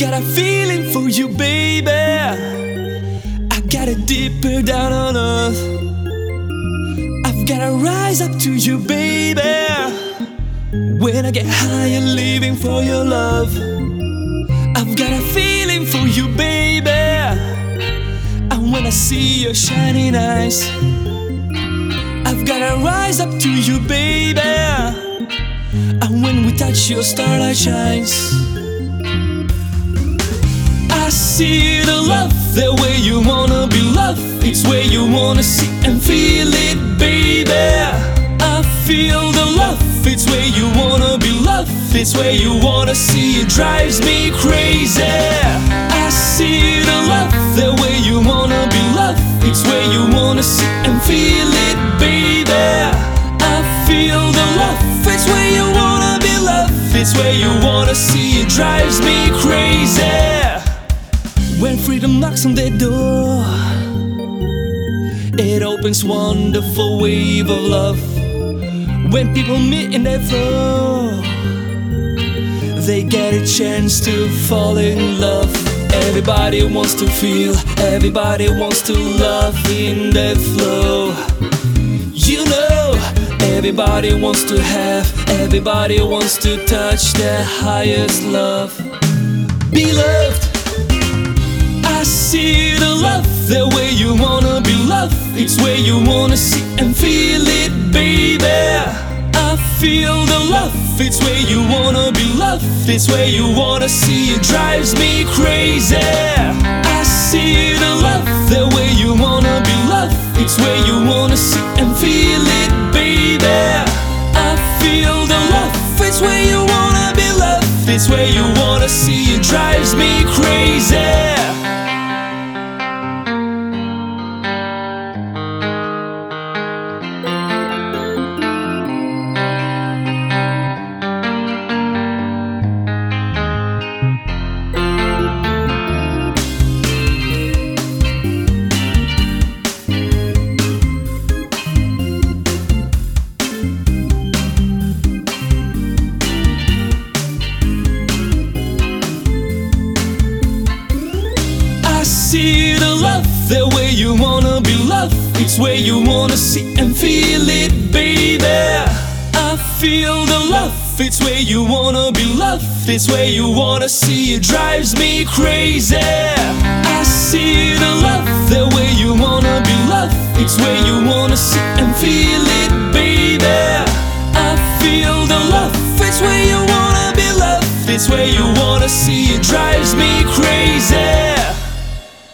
got a feeling for you, baby. I got it deeper down on earth. I've gotta rise up to you, baby. When I get higher, living for your love. I've got a feeling for you, baby. And when I see your shining eyes, I've gotta rise up to you, baby. And when we touch, your starlight shines. I see the love, the way you wanna be loved. It's where you wanna see and feel it, baby. I feel the love, it's where you wanna be loved. It's where you wanna see it drives me crazy. I see the love, the way you wanna be loved. It's where you wanna see and feel it, baby. I feel the love, it's where you wanna be loved. It's where you wanna see it drives me crazy. When freedom knocks on their door, it opens wonderful wave of love. When people meet in their flow, they get a chance to fall in love. Everybody wants to feel, everybody wants to love in their flow. You know, everybody wants to have, everybody wants to touch the highest love. Be loved. I see the love, the way you wanna be loved. It's where you wanna see and feel it, baby. I feel the love, it's where you wanna be loved. It's where you wanna see it drives me crazy. I see the love, the way you wanna be loved. It's where you wanna see and feel it, baby. I feel the love, it's where you wanna be loved. It's where you wanna see see the love, the way you wanna be loved. It's where you wanna see and feel it, baby. I feel the love, it's where you wanna be loved. It's where you wanna see it drives me crazy. I see the love, the way you wanna be loved. It's where you wanna see and feel it, baby. I feel the love, it's where you wanna be loved. It's where you wanna see it drives